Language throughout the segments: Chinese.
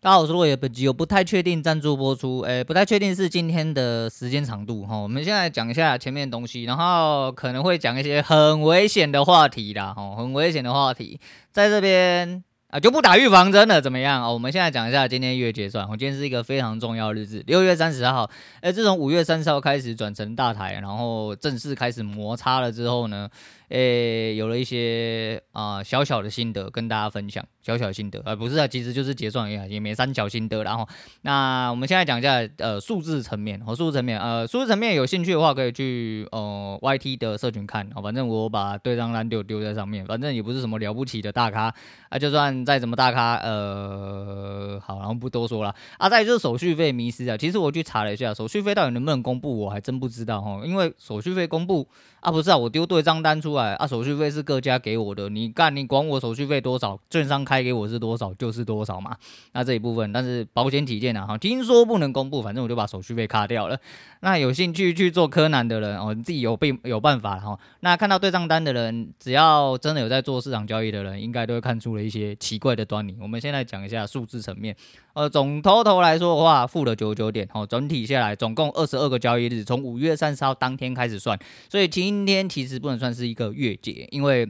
大家好，我是落叶。本集我不太确定赞助播出，诶、不太确定是今天的时间长度哈。我们现在讲一下前面的东西，然后可能会讲一些很危险的话题啦，哈，很危险的话题，在这边啊就不打预防针了，怎么样啊？我们现在讲一下今天月结算，我今天是一个非常重要的日子，六月三十号。诶、自从五月三十号开始转成大台，然后正式开始摩擦了之后呢，诶、有了一些啊、小小的心得跟大家分享。小小心得，而、不是啊，其实就是结算也也没三小心得。然后，那我们现在讲一下呃数字层面和数字层面，呃数字层面有兴趣的话可以去呃 YT 的社群看。哦，反正我把对账单丢丢在上面，反正也不是什么了不起的大咖啊，就算再怎么大咖，呃好，然后不多说了啊。再就是手续费迷失啊，其实我去查了一下，手续费到底能不能公布，我还真不知道哈，因为手续费公布。啊，不是啊，我丢对账单出来啊，手续费是各家给我的，你干你管我手续费多少，券商开给我是多少就是多少嘛。那这一部分，但是保险起见啊，哈，听说不能公布，反正我就把手续费卡掉了。那有兴趣去做柯南的人哦，你自己有备有办法哈。那看到对账单的人，只要真的有在做市场交易的人，应该都会看出了一些奇怪的端倪。我们先来讲一下数字层面，呃，总头头来说的话，负了九九点，哦，整体下来总共二十二个交易日，从五月三十号当天开始算，所以今天其实不能算是一个月结，因为。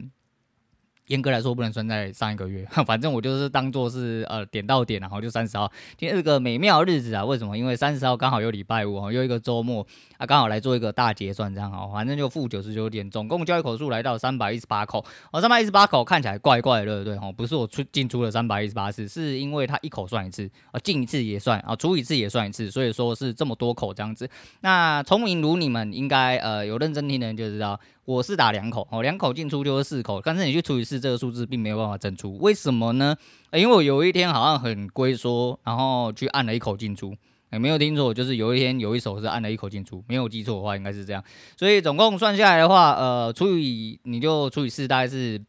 严格来说不能算在上一个月，反正我就是当做是呃点到点，然后就三十号，今天是个美妙日子啊！为什么？因为三十号刚好有礼拜五，又一个周末啊，刚好来做一个大结算，这样哦，反正就负九十九点，总共交易口数来到三百一十八口哦，三百一十八口看起来怪怪的，对不对？哦，不是我出进出了三百一十八次，是因为它一口算一次啊，进一次也算啊，出一次也算一次，所以说是这么多口这样子。那聪明如你们，应该呃有认真听的人就知道。我是打两口哦，两口进出就是四口，但是你去除以四，这个数字并没有办法整出，为什么呢？欸、因为我有一天好像很龟缩，然后去按了一口进出，也、欸、没有听错，就是有一天有一手是按了一口进出，没有记错的话应该是这样，所以总共算下来的话，呃，除以你就除以四，大概是。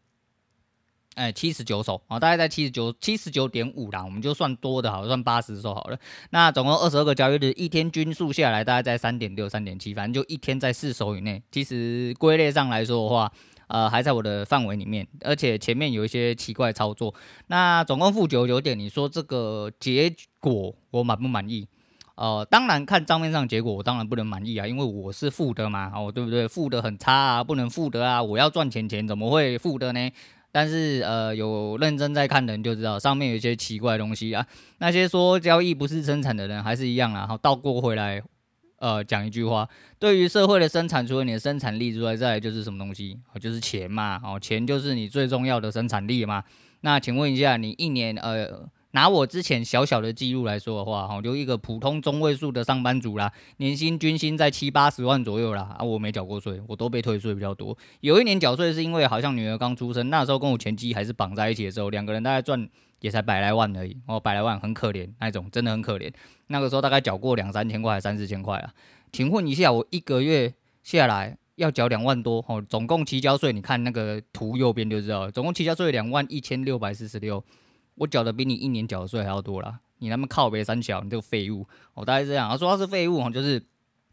哎，七十九手啊，大概在七十九七十九点五啦，我们就算多的好，算八十手好了。那总共二十二个交易日，一天均数下来大概在三点六、三点七，反正就一天在四手以内。其实归类上来说的话，呃，还在我的范围里面，而且前面有一些奇怪操作。那总共负九九点，你说这个结果我满不满意？呃，当然看账面上结果，我当然不能满意啊，因为我是负的嘛，哦，对不对？负的很差啊，不能负的啊，我要赚钱钱怎么会负的呢？但是呃，有认真在看的人就知道，上面有一些奇怪的东西啊。那些说交易不是生产的人，还是一样啊。然后倒过回来，呃，讲一句话：对于社会的生产，除了你的生产力之外，再来就是什么东西？就是钱嘛。哦，钱就是你最重要的生产力嘛。那请问一下，你一年呃？拿我之前小小的记录来说的话，哈，就一个普通中位数的上班族啦，年薪均薪在七八十万左右啦，啊，我没缴过税，我都被退税比较多。有一年缴税是因为好像女儿刚出生，那时候跟我前妻还是绑在一起的时候，两个人大概赚也才百来万而已，哦，百来万很可怜那种，真的很可怜。那个时候大概缴过两三千块，三四千块啊。请问一下，我一个月下来要缴两万多，哦，总共期交税，你看那个图右边就知道，总共期交税两万一千六百四十六。我缴的比你一年缴的税还要多啦，你那么靠北三小，你这个废物！我大概这样，他说他是废物，就是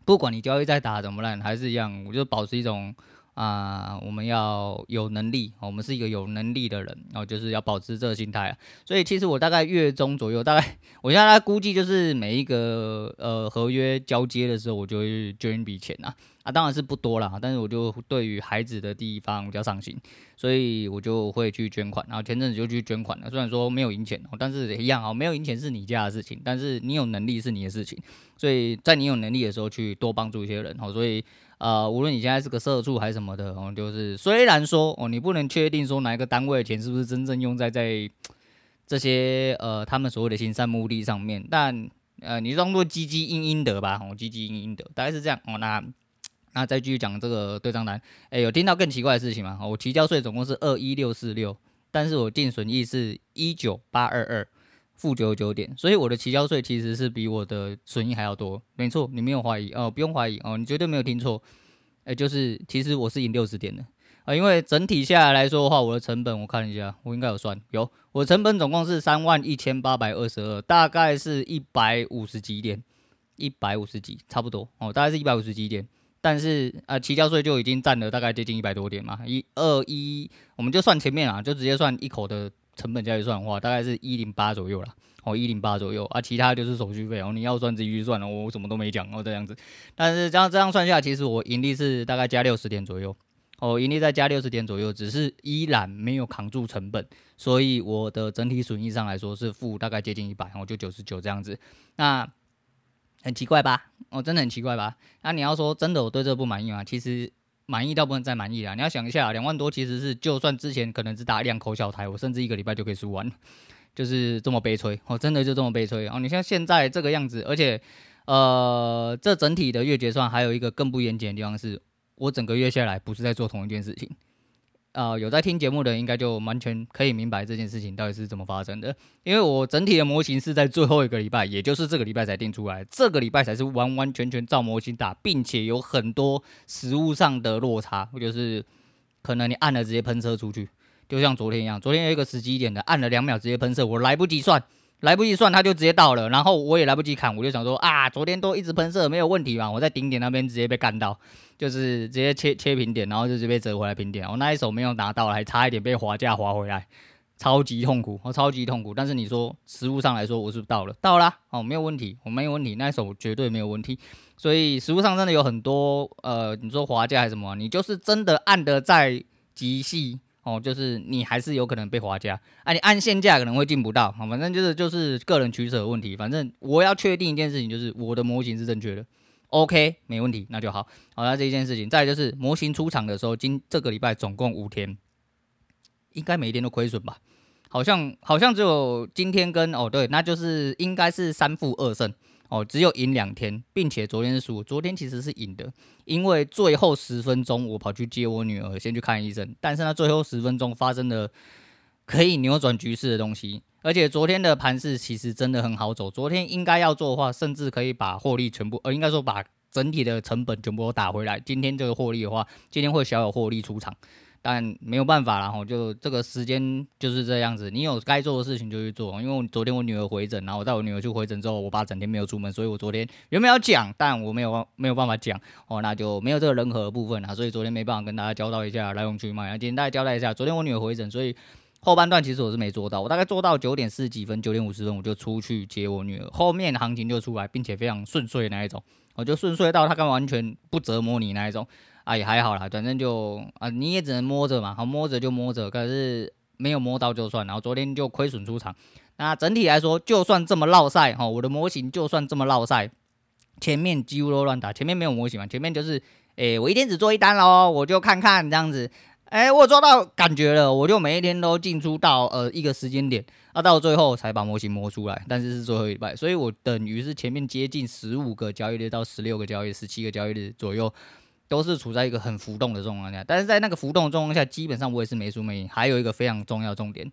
不管你交易再打怎么烂，还是一样，我就保持一种啊、我们要有能力，我们是一个有能力的人，然后就是要保持这个心态啊。所以其实我大概月中左右，大概 我现在估计就是每一个呃合约交接的时候，我就会捐一笔钱啊。啊，当然是不多啦，但是我就对于孩子的地方比较上心，所以我就会去捐款。然后前阵子就去捐款了，虽然说没有赢钱，但是一样啊，没有赢钱是你家的事情，但是你有能力是你的事情。所以在你有能力的时候去多帮助一些人。好，所以呃，无论你现在是个社畜还是什么的，哦，就是虽然说哦，你不能确定说哪一个单位的钱是不是真正用在在这些呃他们所谓的行善目的上面，但呃，你就当做积积阴阴德吧，哦，积积阴阴德，大概是这样哦，那。那再继续讲这个对账单，哎，有听到更奇怪的事情吗？我提交税总共是二一六四六，但是我净损益是一九八二二，负九九点，所以我的期交税其实是比我的损益还要多。没错，你没有怀疑哦，不用怀疑哦，你绝对没有听错，哎，就是其实我是赢六十点的啊，因为整体下来来说的话，我的成本我看一下，我应该有算，有，我成本总共是三万一千八百二十二，大概是一百五十几点，一百五十几，差不多哦，大概是一百五十几点。但是呃，期交税就已经占了大概接近一百多点嘛，一二一，我们就算前面啊，就直接算一口的成本价去算的话，大概是一零八左右啦。哦，一零八左右啊，其他就是手续费哦，你要算自己去算了，我什么都没讲哦，这样子。但是这样这样算下来，其实我盈利是大概加六十点左右。哦，盈利再加六十点左右，只是依然没有扛住成本，所以我的整体损益上来说是负大概接近一百，哦，就九十九这样子。那很奇怪吧？哦，真的很奇怪吧？那你要说真的我对这不满意吗？其实满意到不能再满意了。你要想一下，两万多其实是就算之前可能只打两口小台，我甚至一个礼拜就可以输完，就是这么悲催。哦，真的就这么悲催。哦，你像现在这个样子，而且呃，这整体的月结算还有一个更不严谨的地方是。我整个月下来不是在做同一件事情，啊，有在听节目的应该就完全可以明白这件事情到底是怎么发生的。因为我整体的模型是在最后一个礼拜，也就是这个礼拜才定出来，这个礼拜才是完完全全照模型打，并且有很多实物上的落差，就是可能你按了直接喷射出去，就像昨天一样，昨天有一个十几点的按了两秒直接喷射，我来不及算。来不及算，他就直接到了，然后我也来不及砍，我就想说啊，昨天都一直喷射，没有问题嘛。我在顶点那边直接被干到，就是直接切切平点，然后就直接折回来平点。我那一手没有拿到，还差一点被滑价滑回来，超级痛苦，我超级痛苦。但是你说实物上来说，我是不是到了？到了，哦，没有问题，我没有问题，那一手绝对没有问题。所以实物上真的有很多呃，你说滑价还是什么，你就是真的按得再极细。哦，就是你还是有可能被划价，啊，你按现价可能会进不到，好，反正就是就是个人取舍问题。反正我要确定一件事情，就是我的模型是正确的，OK，没问题，那就好。好，那这一件事情，再就是模型出厂的时候，今这个礼拜总共五天，应该每一天都亏损吧？好像好像只有今天跟哦对，那就是应该是三负二胜。哦，只有赢两天，并且昨天是输。昨天其实是赢的，因为最后十分钟我跑去接我女儿，先去看医生。但是呢，最后十分钟发生了可以扭转局势的东西，而且昨天的盘势其实真的很好走。昨天应该要做的话，甚至可以把获利全部，呃，应该说把整体的成本全部都打回来。今天这个获利的话，今天会小有获利出场。但没有办法啦，吼，就这个时间就是这样子。你有该做的事情就去做。因为我昨天我女儿回诊，然后我带我女儿去回诊之后，我爸整天没有出门，所以我昨天原本要讲，但我没有没有办法讲，哦，那就没有这个人和的部分啊。所以昨天没办法跟大家交代一下来龙去脉。今天大家交代一下，昨天我女儿回诊，所以后半段其实我是没做到。我大概做到九点四十几分，九点五十分我就出去接我女儿，后面行情就出来，并且非常顺遂那一种，我就顺遂到她刚完全不折磨你那一种。啊，也还好啦，反正就啊，你也只能摸着嘛，好，摸着就摸着，可是没有摸到就算。然后昨天就亏损出场。那整体来说，就算这么落赛哈，我的模型就算这么落赛，前面几乎都乱打，前面没有模型嘛，前面就是，诶、我一天只做一单喽，我就看看这样子，诶、我做到感觉了，我就每一天都进出到呃一个时间点，啊，到最后才把模型摸出来，但是是最后一拜，所以我等于是前面接近十五个交易日到十六个交易日、十七个交易日左右。都是处在一个很浮动的状况下，但是在那个浮动的状况下，基本上我也是没输没赢。还有一个非常重要重点，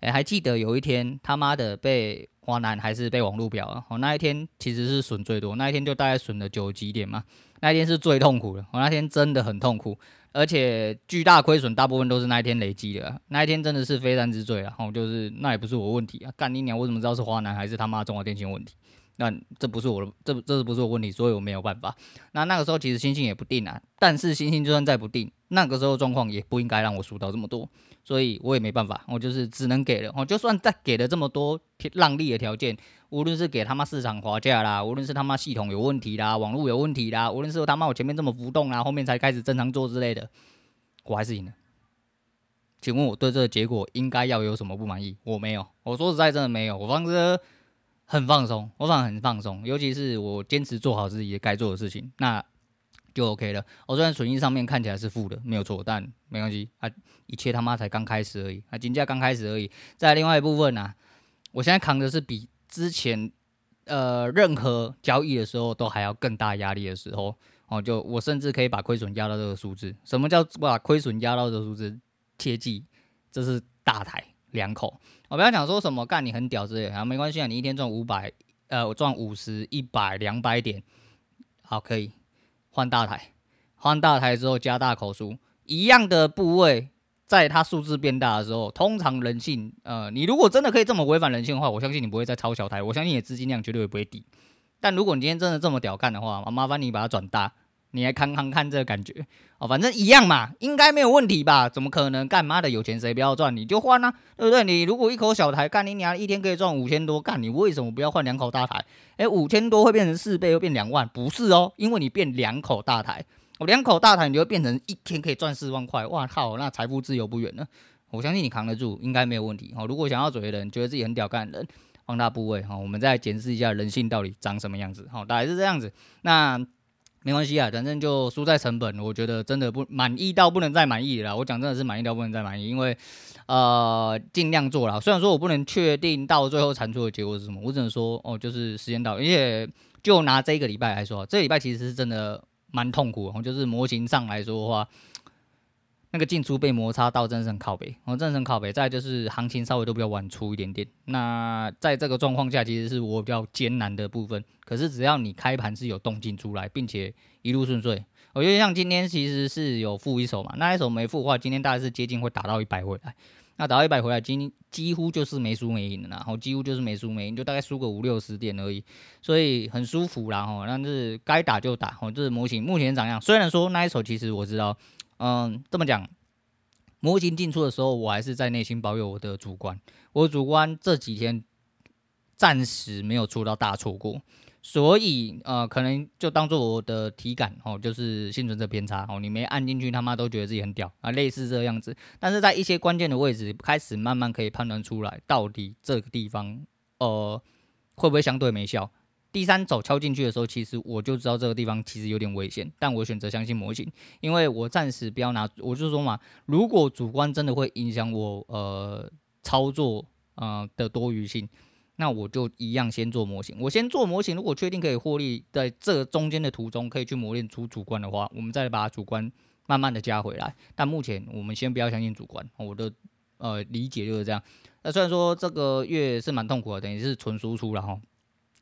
哎，还记得有一天他妈的被华南还是被网路表啊？我那一天其实是损最多，那一天就大概损了九几点嘛。那一天是最痛苦的，我那天真的很痛苦，而且巨大亏损大部分都是那一天累积的。那一天真的是非战之罪啊！哦，就是那也不是我问题啊，干你娘！我怎么知道是华南还是他妈中华电信问题？那这不是我的，这这是不是我问题，所以我没有办法。那那个时候其实星星也不定啊，但是星星就算再不定，那个时候状况也不应该让我输到这么多，所以我也没办法，我就是只能给了。我就算再给了这么多让利的条件，无论是给他妈市场滑价啦，无论是他妈系统有问题啦，网络有问题啦，无论是他妈我前面这么浮动啦，后面才开始正常做之类的，我还是赢了。请问我对这个结果应该要有什么不满意？我没有，我说实在真的没有，我放着。很放松，我反而很放松，尤其是我坚持做好自己该做的事情，那就 OK 了。我虽然损益上面看起来是负的，没有错，但没关系啊，一切他妈才刚开始而已啊，金价刚开始而已。在另外一部分呢、啊，我现在扛的是比之前呃任何交易的时候都还要更大压力的时候哦，就我甚至可以把亏损压到这个数字。什么叫把亏损压到这个数字？切记，这是大台。两口，我不要讲说什么干你很屌之类的，啊，没关系啊，你一天赚五百，呃，我赚五十、一百、两百点，好，可以换大台，换大台之后加大口数，一样的部位，在它数字变大的时候，通常人性，呃，你如果真的可以这么违反人性的话，我相信你不会再超小台，我相信你的资金量绝对不会低。但如果你今天真的这么屌干的话，麻烦你把它转大，你来看看看这个感觉哦，反正一样嘛，应该没有问题吧？怎么可能？干妈的有钱谁不要赚？你就换啊，对不对？你如果一口小台干你娘一天可以赚五千多，干你为什么不要换两口大台？诶，五千多会变成四倍，又变两万？不是哦，因为你变两口大台，我两口大台你就会变成一天可以赚四万块，哇靠，那财富自由不远了。我相信你扛得住，应该没有问题。哦，如果想要嘴的人，觉得自己很屌干的人，放大部位哈，我们再检视一下人性到底长什么样子。好，大概是这样子。那。没关系啊，反正就输在成本。我觉得真的不满意到不能再满意了。我讲真的是满意到不能再满意，因为呃尽量做了。虽然说我不能确定到最后产出的结果是什么，我只能说哦，就是时间到。而且就拿这一个礼拜来说，这礼拜其实是真的蛮痛苦然后。就是模型上来说的话。那个进出被摩擦到，真的是很靠北，哦，真的很靠北。再就是行情稍微都比较晚出一点点。那在这个状况下，其实是我比较艰难的部分。可是只要你开盘是有动静出来，并且一路顺遂，我觉得像今天其实是有负一手嘛。那一手没负的话，今天大概是接近会打到一百回来。那打到一百回来，今几乎就是没输没赢的，然后几乎就是没输没赢，就大概输个五六十点而已，所以很舒服啦。吼，但是该打就打。哦，这是模型目前长样。虽然说那一手其实我知道。嗯，这么讲，模型进出的时候，我还是在内心保有我的主观。我主观这几天暂时没有出到大错过，所以呃，可能就当做我的体感哦，就是幸存者偏差哦。你没按进去，他妈都觉得自己很屌啊，类似这样子。但是在一些关键的位置，开始慢慢可以判断出来，到底这个地方呃会不会相对没效。第三手敲进去的时候，其实我就知道这个地方其实有点危险，但我选择相信模型，因为我暂时不要拿，我就说嘛，如果主观真的会影响我呃操作呃的多余性，那我就一样先做模型。我先做模型，如果确定可以获利，在这中间的途中可以去磨练出主观的话，我们再把主观慢慢的加回来。但目前我们先不要相信主观，我的呃理解就是这样。那虽然说这个月是蛮痛苦的，等于是纯输出了哈。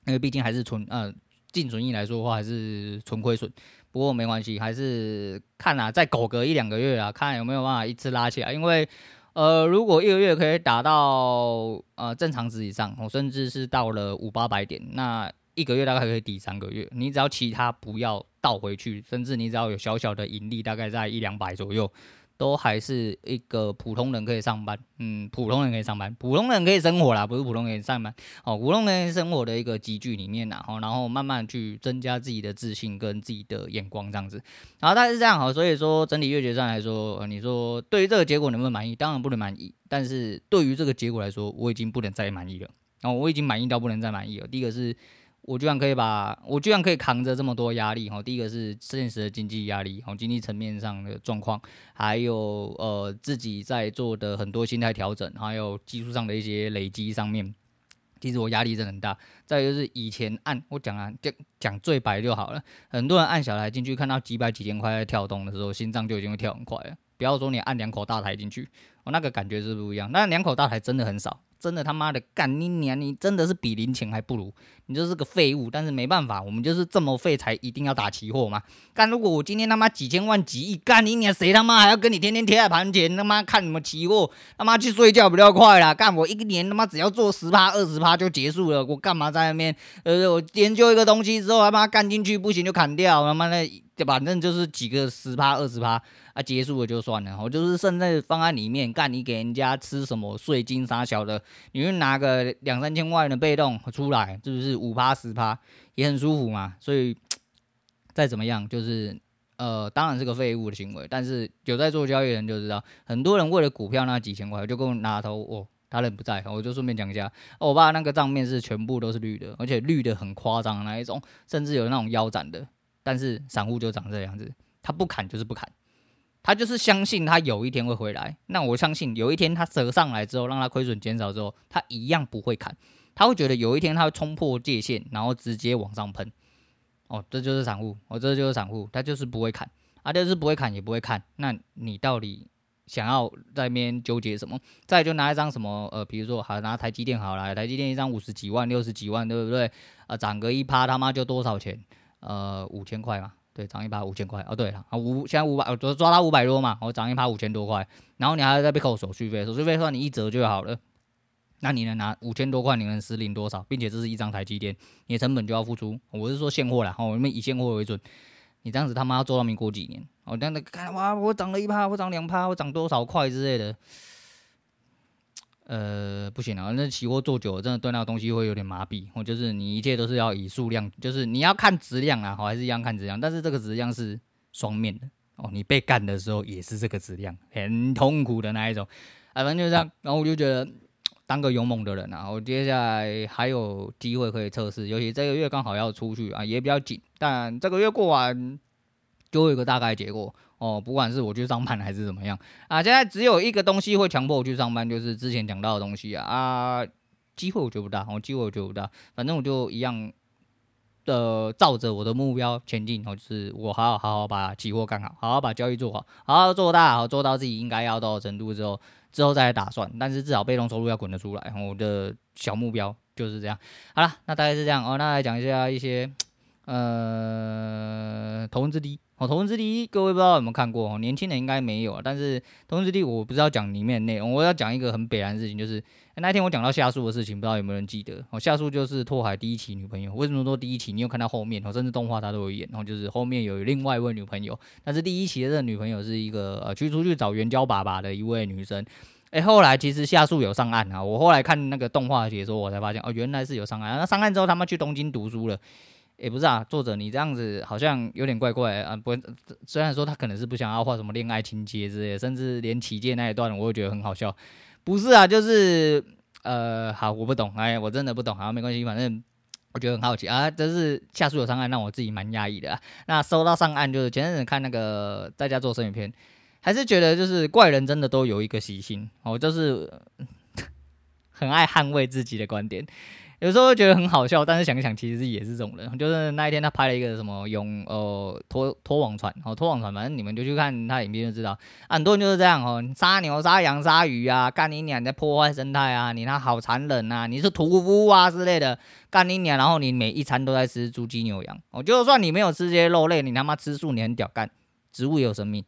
因为毕竟还是纯呃净损益来说的话，还是纯亏损。不过没关系，还是看啊，再苟个一两个月啊，看有没有办法一次拉起来。因为呃，如果一个月可以打到呃正常值以上，我甚至是到了五八百点，那一个月大概可以抵三个月。你只要其他不要倒回去，甚至你只要有小小的盈利，大概在一两百左右。都还是一个普通人可以上班，嗯，普通人可以上班，普通人可以生活啦，不是普通人上班，哦，普通人生活的一个集聚里面呐，然后慢慢去增加自己的自信跟自己的眼光这样子，然后大概是这样好，所以说整体月结算来说，你说对于这个结果能不能满意？当然不能满意，但是对于这个结果来说，我已经不能再满意了，然后我已经满意到不能再满意了。第一个是。我居然可以把，我居然可以扛着这么多压力哈。第一个是现实的经济压力，哈，经济层面上的状况，还有呃自己在做的很多心态调整，还有技术上的一些累积上面，其实我压力真的很大。再就是以前按我讲啊，讲讲最白就好了。很多人按小台进去，看到几百几千块在跳动的时候，心脏就已经会跳很快了。不要说你按两口大台进去，我那个感觉是不一样。那两口大台真的很少。真的他妈的干你娘！你真的是比零钱还不如，你就是个废物。但是没办法，我们就是这么废，才一定要打期货嘛。干如果我今天他妈几千万几亿，干你娘谁他妈还要跟你天天贴在盘前他妈看什么期货？他妈去睡觉比较快啦。干我一年他妈只要做十趴二十趴就结束了，我干嘛在那边？呃，我研究一个东西之后他妈干进去不行就砍掉，他妈的。对吧？反正就是几个十趴、二十趴啊，结束了就算了。我就是剩在放在里面干，你给人家吃什么税金啥小的，你就拿个两三千万的被动出来，是不是五趴、十趴也很舒服嘛？所以再怎么样，就是呃，当然是个废物的行为。但是有在做交易的人就知道，很多人为了股票那几千块，就跟我拿头哦，他人不在，我就顺便讲一下，哦，我爸那个账面是全部都是绿的，而且绿的很夸张那一种，甚至有那种腰斩的。但是散户就长这样子，他不砍就是不砍，他就是相信他有一天会回来。那我相信有一天他折上来之后，让他亏损减少之后，他一样不会砍。他会觉得有一天他会冲破界限，然后直接往上喷。哦，这就是散户，哦，这就是散户，他就是不会砍，啊，就是不会砍也不会看。那你到底想要在那边纠结什么？再就拿一张什么呃，比如说好拿台积电好了，台积电一张五十几万、六十几万，对不对？啊，涨个一趴他妈就多少钱？呃，五千块嘛，对，涨一趴五千块。哦，对了，啊五，现在五百，我抓抓他五百多嘛，我涨一趴五千多块，然后你还要再被扣手续费，手续费算你一折就好了。那你能拿五千多块，你能实领多少？并且这是一张台积电，你的成本就要付出。我是说现货啦，我们以现货为准。你这样子他妈要做到民国几年？我这样子看哇，我涨了一趴，我涨两趴，我涨多少块之类的。呃，不行啊，那期货做久了，真的对那个东西会有点麻痹。我就是你一切都是要以数量，就是你要看质量啊，好，还是一样看质量，但是这个质量是双面的哦。你被干的时候也是这个质量，很痛苦的那一种。啊，反正就这样。然后我就觉得当个勇猛的人啊，我接下来还有机会可以测试，尤其这个月刚好要出去啊，也比较紧。但这个月过完就会有个大概结果。哦，不管是我去上班还是怎么样。啊，现在只有一个东西会强迫我去上班，就是之前讲到的东西啊啊，机会我觉得不大，哦，机会我觉得不大，反正我就一样的照着我的目标前进，哦，就是我好好好好把期货干好，好好把交易做好，好好做大，好做到自己应该要到的程度之后，之后再来打算，但是至少被动收入要滚得出来，我的小目标就是这样。好了，那大概是这样哦，那来讲一下一些呃，头文字 D。哦，头文字 D，各位不知道有没有看过？哦，年轻人应该没有，但是头文字 D，我不知道讲里面内容，我要讲一个很北烂的事情，就是那天我讲到夏树的事情，不知道有没有人记得？哦，夏树就是拓海第一期女朋友。为什么说第一期？你有看到后面？哦，甚至动画他都有演。然后就是后面有另外一位女朋友，但是第一期的这个女朋友是一个呃，去出去找援交爸爸的一位女生。诶，后来其实夏树有上岸啊，我后来看那个动画解说，我才发现哦，原来是有上岸。那上岸之后，他们去东京读书了。也不是啊，作者你这样子好像有点怪怪啊。不，虽然说他可能是不想要画什么恋爱情节之类的，甚至连起见那一段我都觉得很好笑。不是啊，就是呃，好，我不懂，哎，我真的不懂，好，没关系，反正我觉得很好奇啊。这是夏树有上岸，让我自己蛮压抑的。那收到上岸就是前阵子看那个在家做生鱼片，还是觉得就是怪人真的都有一个习性哦，就是 很爱捍卫自己的观点。有时候觉得很好笑，但是想一想，其实也是这种人。就是那一天他拍了一个什么用呃拖拖网船哦，拖网船，反正你们就去看他影片就知道。很多人就是这样哦，杀牛、杀羊、杀鱼啊，干你娘，在破坏生态啊，你那好残忍啊，你是屠夫啊之类的，干你娘，然后你每一餐都在吃猪鸡牛羊哦，就算你没有吃这些肉类，你他妈吃素，你很屌干，植物也有生命。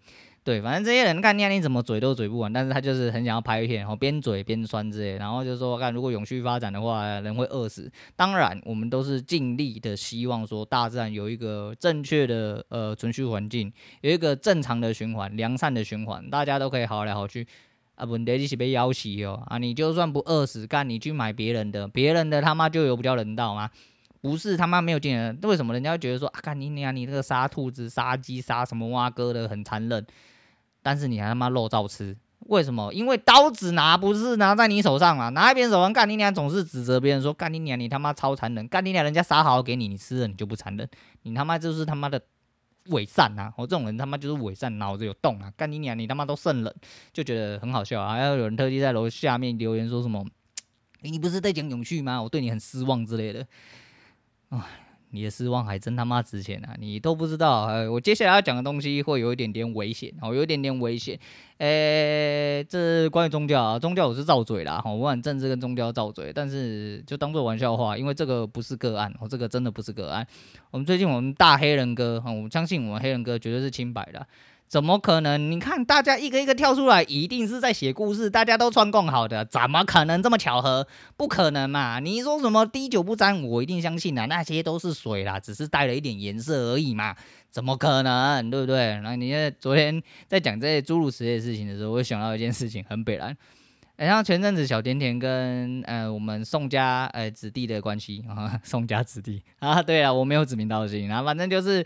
对，反正这些人看你你怎么嘴都嘴不完，但是他就是很想要拍片，然后边嘴边酸之类，然后就说看如果永续发展的话，人会饿死。当然，我们都是尽力的希望说大自然有一个正确的呃存续环境，有一个正常的循环、良善的循环，大家都可以好来好去。啊，问题是被要挟哦，啊，你就算不饿死，干你去买别人的，别人的他妈就有比较人道吗？不是他妈没有进人，为什么人家会觉得说啊，干你娘，你那个杀兔子、杀鸡、杀什么蛙哥的很残忍？但是你还他妈肉照吃，为什么？因为刀子拿不是拿在你手上嘛，拿在别人手上干你娘，总是指责别人说干你娘，你他妈超残忍，干你娘，人家杀好给你，你吃了你就不残忍，你他妈就是他妈的伪善啊！我这种人他妈就是伪善，脑子有洞啊！干你娘，你他妈都圣人，就觉得很好笑啊！还有有人特地在楼下面留言说什么，你不是在讲永续吗？我对你很失望之类的，唉。你的失望还真他妈值钱啊！你都不知道，呃，我接下来要讲的东西会有一点点危险，哦，有一点点危险。诶、这关于宗教啊，宗教我是造嘴啦，哈，我管政治跟宗教造嘴，但是就当做玩笑话，因为这个不是个案，我，这个真的不是个案。我们最近我们大黑人哥，哈，我相信我们黑人哥绝对是清白的。怎么可能？你看，大家一个一个跳出来，一定是在写故事。大家都串供好的，怎么可能？这么巧合？不可能？嘛！你说什么滴酒不沾，我一定相信啊。那些都是水啦，只是带了一点颜色而已嘛。怎么可能？对不对？然后你昨天在讲这些诸如此类的事情的时候，我想到一件事情，很北烂。哎，像前阵子小甜甜跟呃我们宋家呃子弟的关系啊，宋家子弟啊，对啊，我没有指名道姓，然后反正就是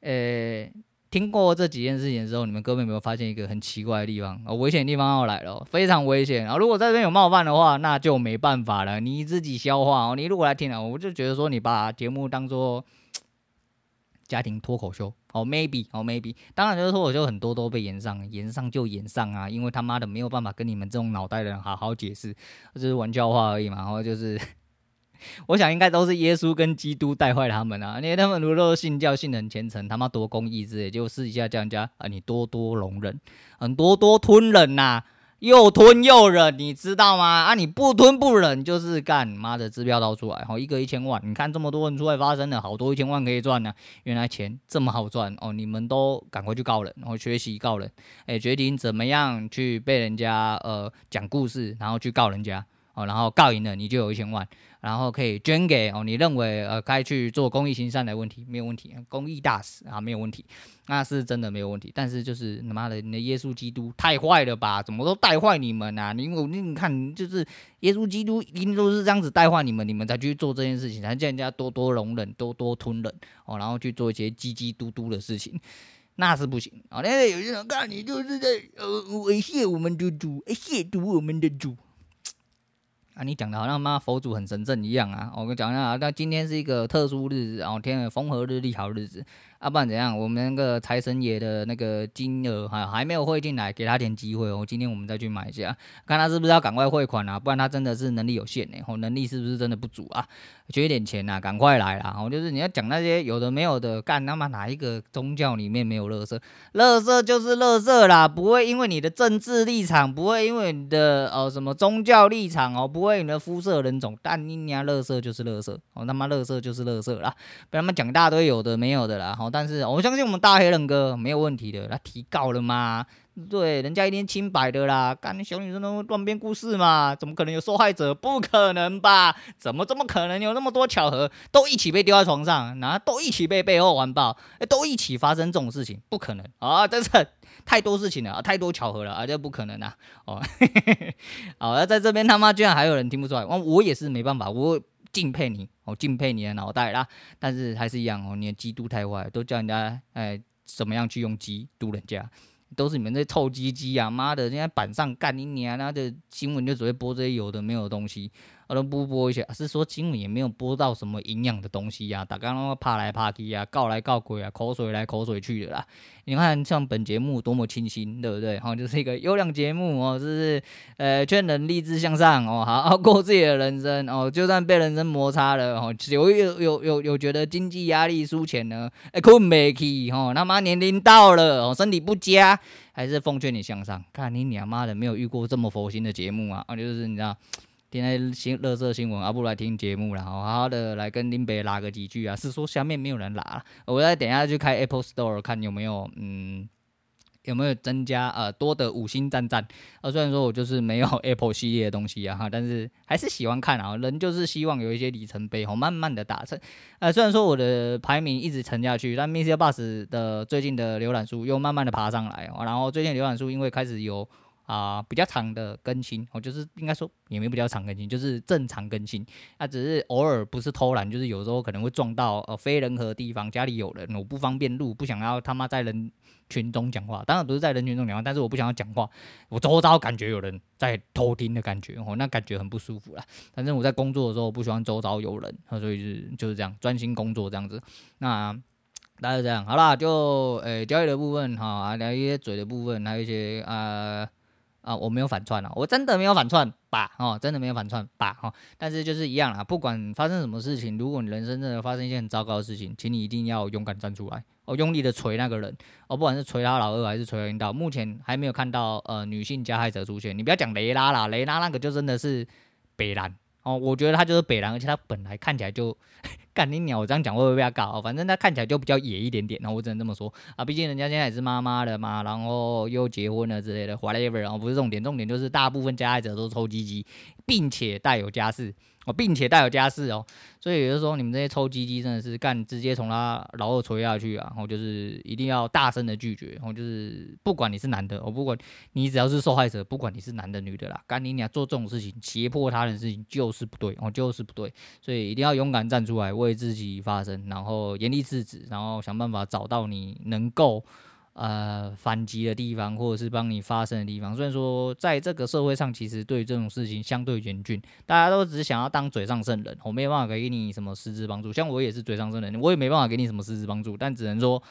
呃。听过这几件事情之后，你们各位有没有发现一个很奇怪的地方？哦，危险的地方要来了，非常危险啊！如果在这边有冒犯的话，那就没办法了，你自己消化哦。你如果来听了，我就觉得说你把节目当做家庭脱口秀哦，maybe 哦，maybe，当然就是脱口秀很多都被延上，延上就延上啊，因为他妈的没有办法跟你们这种脑袋的人好好解释，这是玩笑话而已嘛，然后就是。我想应该都是耶稣跟基督带坏他们啊！因为他们如果信教信很虔诚，他妈多公义之类，就私底下叫人家啊，你多多容忍，很多多吞忍呐、又吞又忍，你知道吗？啊，你不吞不忍就是干，妈的支票掏出来，好一个一千万，你看这么多人出来发声了，好多一千万可以赚呢、原来钱这么好赚哦，你们都赶快去告人，然后学习告人，诶、欸，决定怎么样去被人家呃讲故事，然后去告人家。然后告赢了，你就有一千万。然后可以捐给哦，你认为呃该去做公益行善的问题没有问题，公益大使啊没有问题，那是真的没有问题。但是就是他妈的，你的耶稣基督太坏了吧？怎么都带坏你们啊？你我你你看，就是耶稣基督一定都是这样子带坏你们，你们才去做这件事情，才叫人家多多容忍，多多吞忍哦，然后去做一些叽叽嘟嘟的事情，那是不行啊！那、有些人看你就是在呃猥亵我们的主，亵渎我们的主。啊，你讲的好像妈佛祖很神圣一样啊！我跟你讲一下啊，那今天是一个特殊日子，然后天风和日丽好日子。啊，不然怎样？我们那个财神爷的那个金额还还没有汇进来，给他点机会哦。今天我们再去买一下，看他是不是要赶快汇款啊？不然他真的是能力有限呢，哦，能力是不是真的不足啊？缺一点钱呐，赶快来啦！哦，就是你要讲那些有的没有的，干他妈哪一个宗教里面没有乐色？乐色就是乐色啦，不会因为你的政治立场，不会因为你的呃什么宗教立场哦，不会你的肤色人种，但你娘乐色就是乐色哦，他妈乐色就是乐色啦，被他们讲一大堆有的没有的啦，好。但是我相信我们大黑人哥没有问题的，他提告了吗？对，人家一定清白的啦。干你小女生都乱编故事嘛？怎么可能有受害者？不可能吧？怎么这么可能有那么多巧合？都一起被丢在床上，然后都一起被背后完爆，都一起发生这种事情？不可能啊！真是太多事情了，太多巧合了啊！这不可能啊！哦，好，那在这边他妈居然还有人听不出来，我我也是没办法，我。敬佩你，我敬佩你的脑袋啦，但是还是一样哦，你的鸡肚太坏，都叫人家哎怎么样去用鸡肚人家，都是你们这臭鸡鸡啊！妈的，人家板上干你娘，那这新闻就只会播这些有的没有的东西。我都不播一些，是说今晚也没有播到什么营养的东西呀、啊，大家都怕来怕去啊，告来告鬼啊，口水来口水去的啦。你看像本节目多么清新，对不对？哈，就是一个优良节目哦，就是呃劝人励志向上哦，好好过自己的人生哦，就算被人生摩擦了哦，有有有有有觉得经济压力输钱呢，哎困没起哦，他妈年龄到了哦，身体不佳，还是奉劝你向上。看你娘妈的，没有遇过这么佛心的节目啊，啊，就是你知道。今天新乐色新闻，啊不来听节目了，好好的来跟林北拉个几句啊。是说下面没有人拉了，我再等一下去开 Apple Store 看有没有，嗯，有没有增加呃多的五星赞赞。呃，虽然说我就是没有 Apple 系列的东西啊哈，但是还是喜欢看啊。人就是希望有一些里程碑，哦，慢慢的达成。呃，虽然说我的排名一直沉下去，但 Mr. Bus 的最近的浏览数又慢慢的爬上来，然后最近浏览数因为开始有。啊、比较长的更新，我就是应该说也没比较长更新，就是正常更新。啊，只是偶尔不是偷懒，就是有时候可能会撞到呃非人和地方，家里有人，我不方便录，不想要他妈在人群中讲话。当然不是在人群中讲话，但是我不想要讲话，我周遭感觉有人在偷听的感觉，哦，那感觉很不舒服啦。反正我在工作的时候我不喜欢周遭有人，所以就是就是这样专心工作这样子。那大概这样，好啦，就呃交易的部分哈，啊聊一些嘴的部分，还有一些呃。啊，我没有反串啊，我真的没有反串吧？哦，真的没有反串吧？哈，但是就是一样啦，不管发生什么事情，如果你人生真的发生一件很糟糕的事情，请你一定要勇敢站出来，哦，用力的锤那个人，哦，不管是锤他老二还是锤他领导，目前还没有看到呃女性加害者出现。你不要讲雷拉啦，雷拉那个就真的是北兰哦，我觉得他就是北兰，而且他本来看起来就。干你鸟！我这样讲会不会被他搞？反正他看起来就比较野一点点，然后我只能这么说啊。毕竟人家现在也是妈妈了嘛，然后又结婚了之类的，whatever。然后不是重点，重点就是大部分加害者都是臭鸡鸡，并且带有家室。哦，并且带有家室哦，所以也就是说，你们这些臭鸡鸡真的是干直接从他老二锤下去啊！然后就是一定要大声的拒绝，然后就是不管你是男的，我不管你只要是受害者，不管你是男的女的啦，干你俩做这种事情，胁迫他人事情就是不对，哦，就是不对，所以一定要勇敢站出来为自己发声，然后严厉制止，然后想办法找到你能够。呃，反击的地方，或者是帮你发声的地方。虽然说，在这个社会上，其实对这种事情相对严峻，大家都只想要当嘴上圣人，我没有办法给你什么实质帮助。像我也是嘴上圣人，我也没办法给你什么实质帮助，但只能说，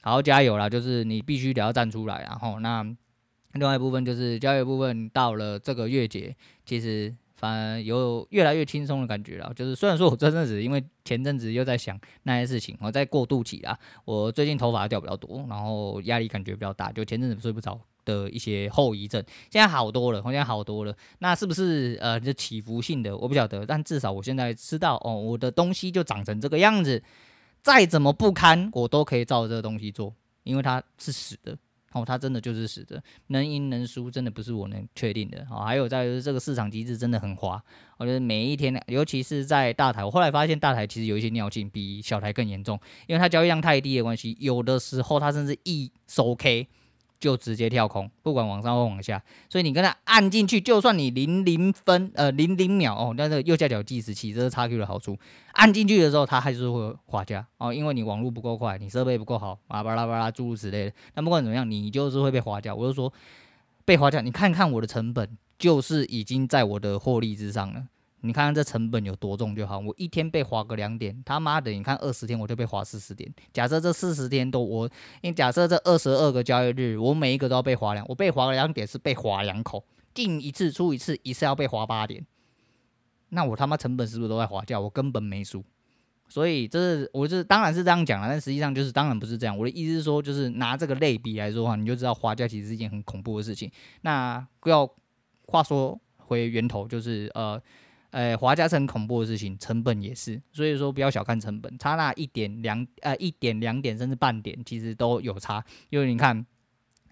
好好加油啦！就是你必须得要站出来，然后那另外一部分就是交易部分，到了这个月结，其实。反而有越来越轻松的感觉了，就是虽然说我这阵子因为前阵子又在想那些事情，我在过渡期啦，我最近头发掉比较多，然后压力感觉比较大，就前阵子睡不着的一些后遗症，现在好多了，我现在好多了，那是不是呃就起伏性的？我不晓得，但至少我现在知道哦，我的东西就长成这个样子，再怎么不堪，我都可以照这个东西做，因为它是死的。哦，它真的就是死的，能赢能输真的不是我能确定的。哦，还有在于这个市场机制真的很滑，我觉得每一天，尤其是在大台，我后来发现大台其实有一些尿性比小台更严重，因为它交易量太低的关系，有的时候它甚至一收 K。就直接跳空，不管往上或往下，所以你跟他按进去，就算你零零分呃零零秒哦，那这个右下角计时器，这是 XQ 的好处，按进去的时候它还是会滑价哦，因为你网络不够快，你设备不够好，啊巴拉巴拉诸如此类的。那不管怎么样，你就是会被滑价。我就说被滑价，你看看我的成本，就是已经在我的获利之上了。你看看这成本有多重就好，我一天被划个两点，他妈的，你看二十天我就被划四十点。假设这四十天都我，因为假设这二十二个交易日，我每一个都要被划两，我被划两点是被划两口，进一次出一次，一次要被划八点，那我他妈成本是不是都在划价？我根本没输。所以这是我是当然是这样讲了，但实际上就是当然不是这样。我的意思是说，就是拿这个类比来说的话，你就知道划价其实是一件很恐怖的事情。那不要话说回源头，就是呃。呃，滑价是很恐怖的事情，成本也是，所以说不要小看成本，差那一点两呃一点两点甚至半点，其实都有差。因为你看，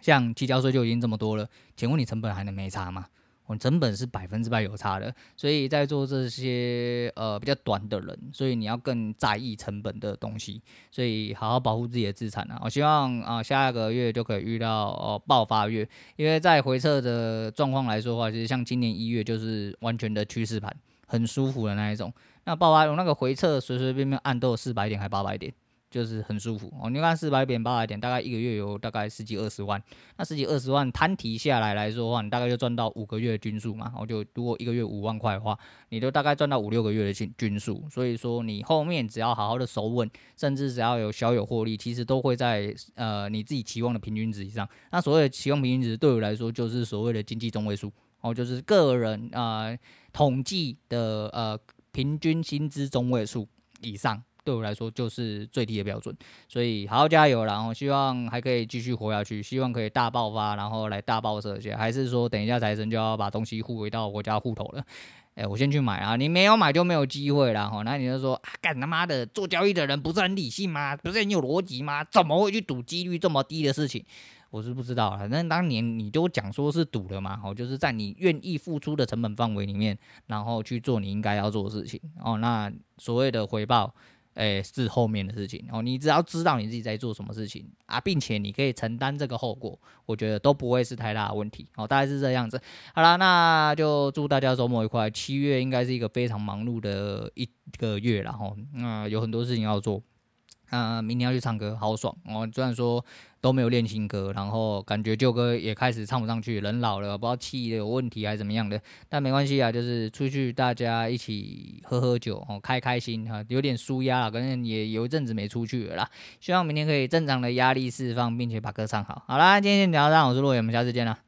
像提交税就已经这么多了，请问你成本还能没差吗？我成本是百分之百有差的，所以在做这些呃比较短的人，所以你要更在意成本的东西，所以好好保护自己的资产啊！我希望啊下个月就可以遇到哦爆发月，因为在回撤的状况来说的话，其实像今年一月就是完全的趋势盘，很舒服的那一种。那爆发有那个回撤随随便便按都有四百点还八百点。就是很舒服哦，你看四百点八百点，大概一个月有大概十几二十万，那十几二十万摊提下来来说的话，你大概就赚到五个月的均数嘛。我就如果一个月五万块的话，你就大概赚到五六个月的均均数。所以说你后面只要好好的守稳，甚至只要有小有获利，其实都会在呃你自己期望的平均值以上。那所谓的期望平均值对我来说就是所谓的经济中位数哦，就是个人啊、统计的呃平均薪资中位数以上。对我来说就是最低的标准，所以好好加油，然后希望还可以继续活下去，希望可以大爆发，然后来大爆射去，还是说等一下财神就要把东西护回到我家户头了？哎，我先去买啊！你没有买就没有机会了哈。那你就说啊，干他妈的，做交易的人不是很理性吗？不是很有逻辑吗？怎么会去赌几率这么低的事情？我是不知道，反正当年你就讲说是赌了嘛，哦，就是在你愿意付出的成本范围里面，然后去做你应该要做的事情哦。那所谓的回报。哎，是后面的事情哦。你只要知道你自己在做什么事情啊，并且你可以承担这个后果，我觉得都不会是太大的问题哦。大概是这样子。好啦，那就祝大家周末愉快。七月应该是一个非常忙碌的一个月了哈。那、有很多事情要做。啊、明天要去唱歌，好爽哦！虽然说都没有练新歌，然后感觉旧歌也开始唱不上去，人老了，不知道气的有问题还是怎么样的，但没关系啊，就是出去大家一起喝喝酒哦，开开心哈，有点舒压了，可能也有一阵子没出去了啦。希望明天可以正常的压力释放，并且把歌唱好。好啦，今天先聊到这，我是洛伟，我们下次见啦。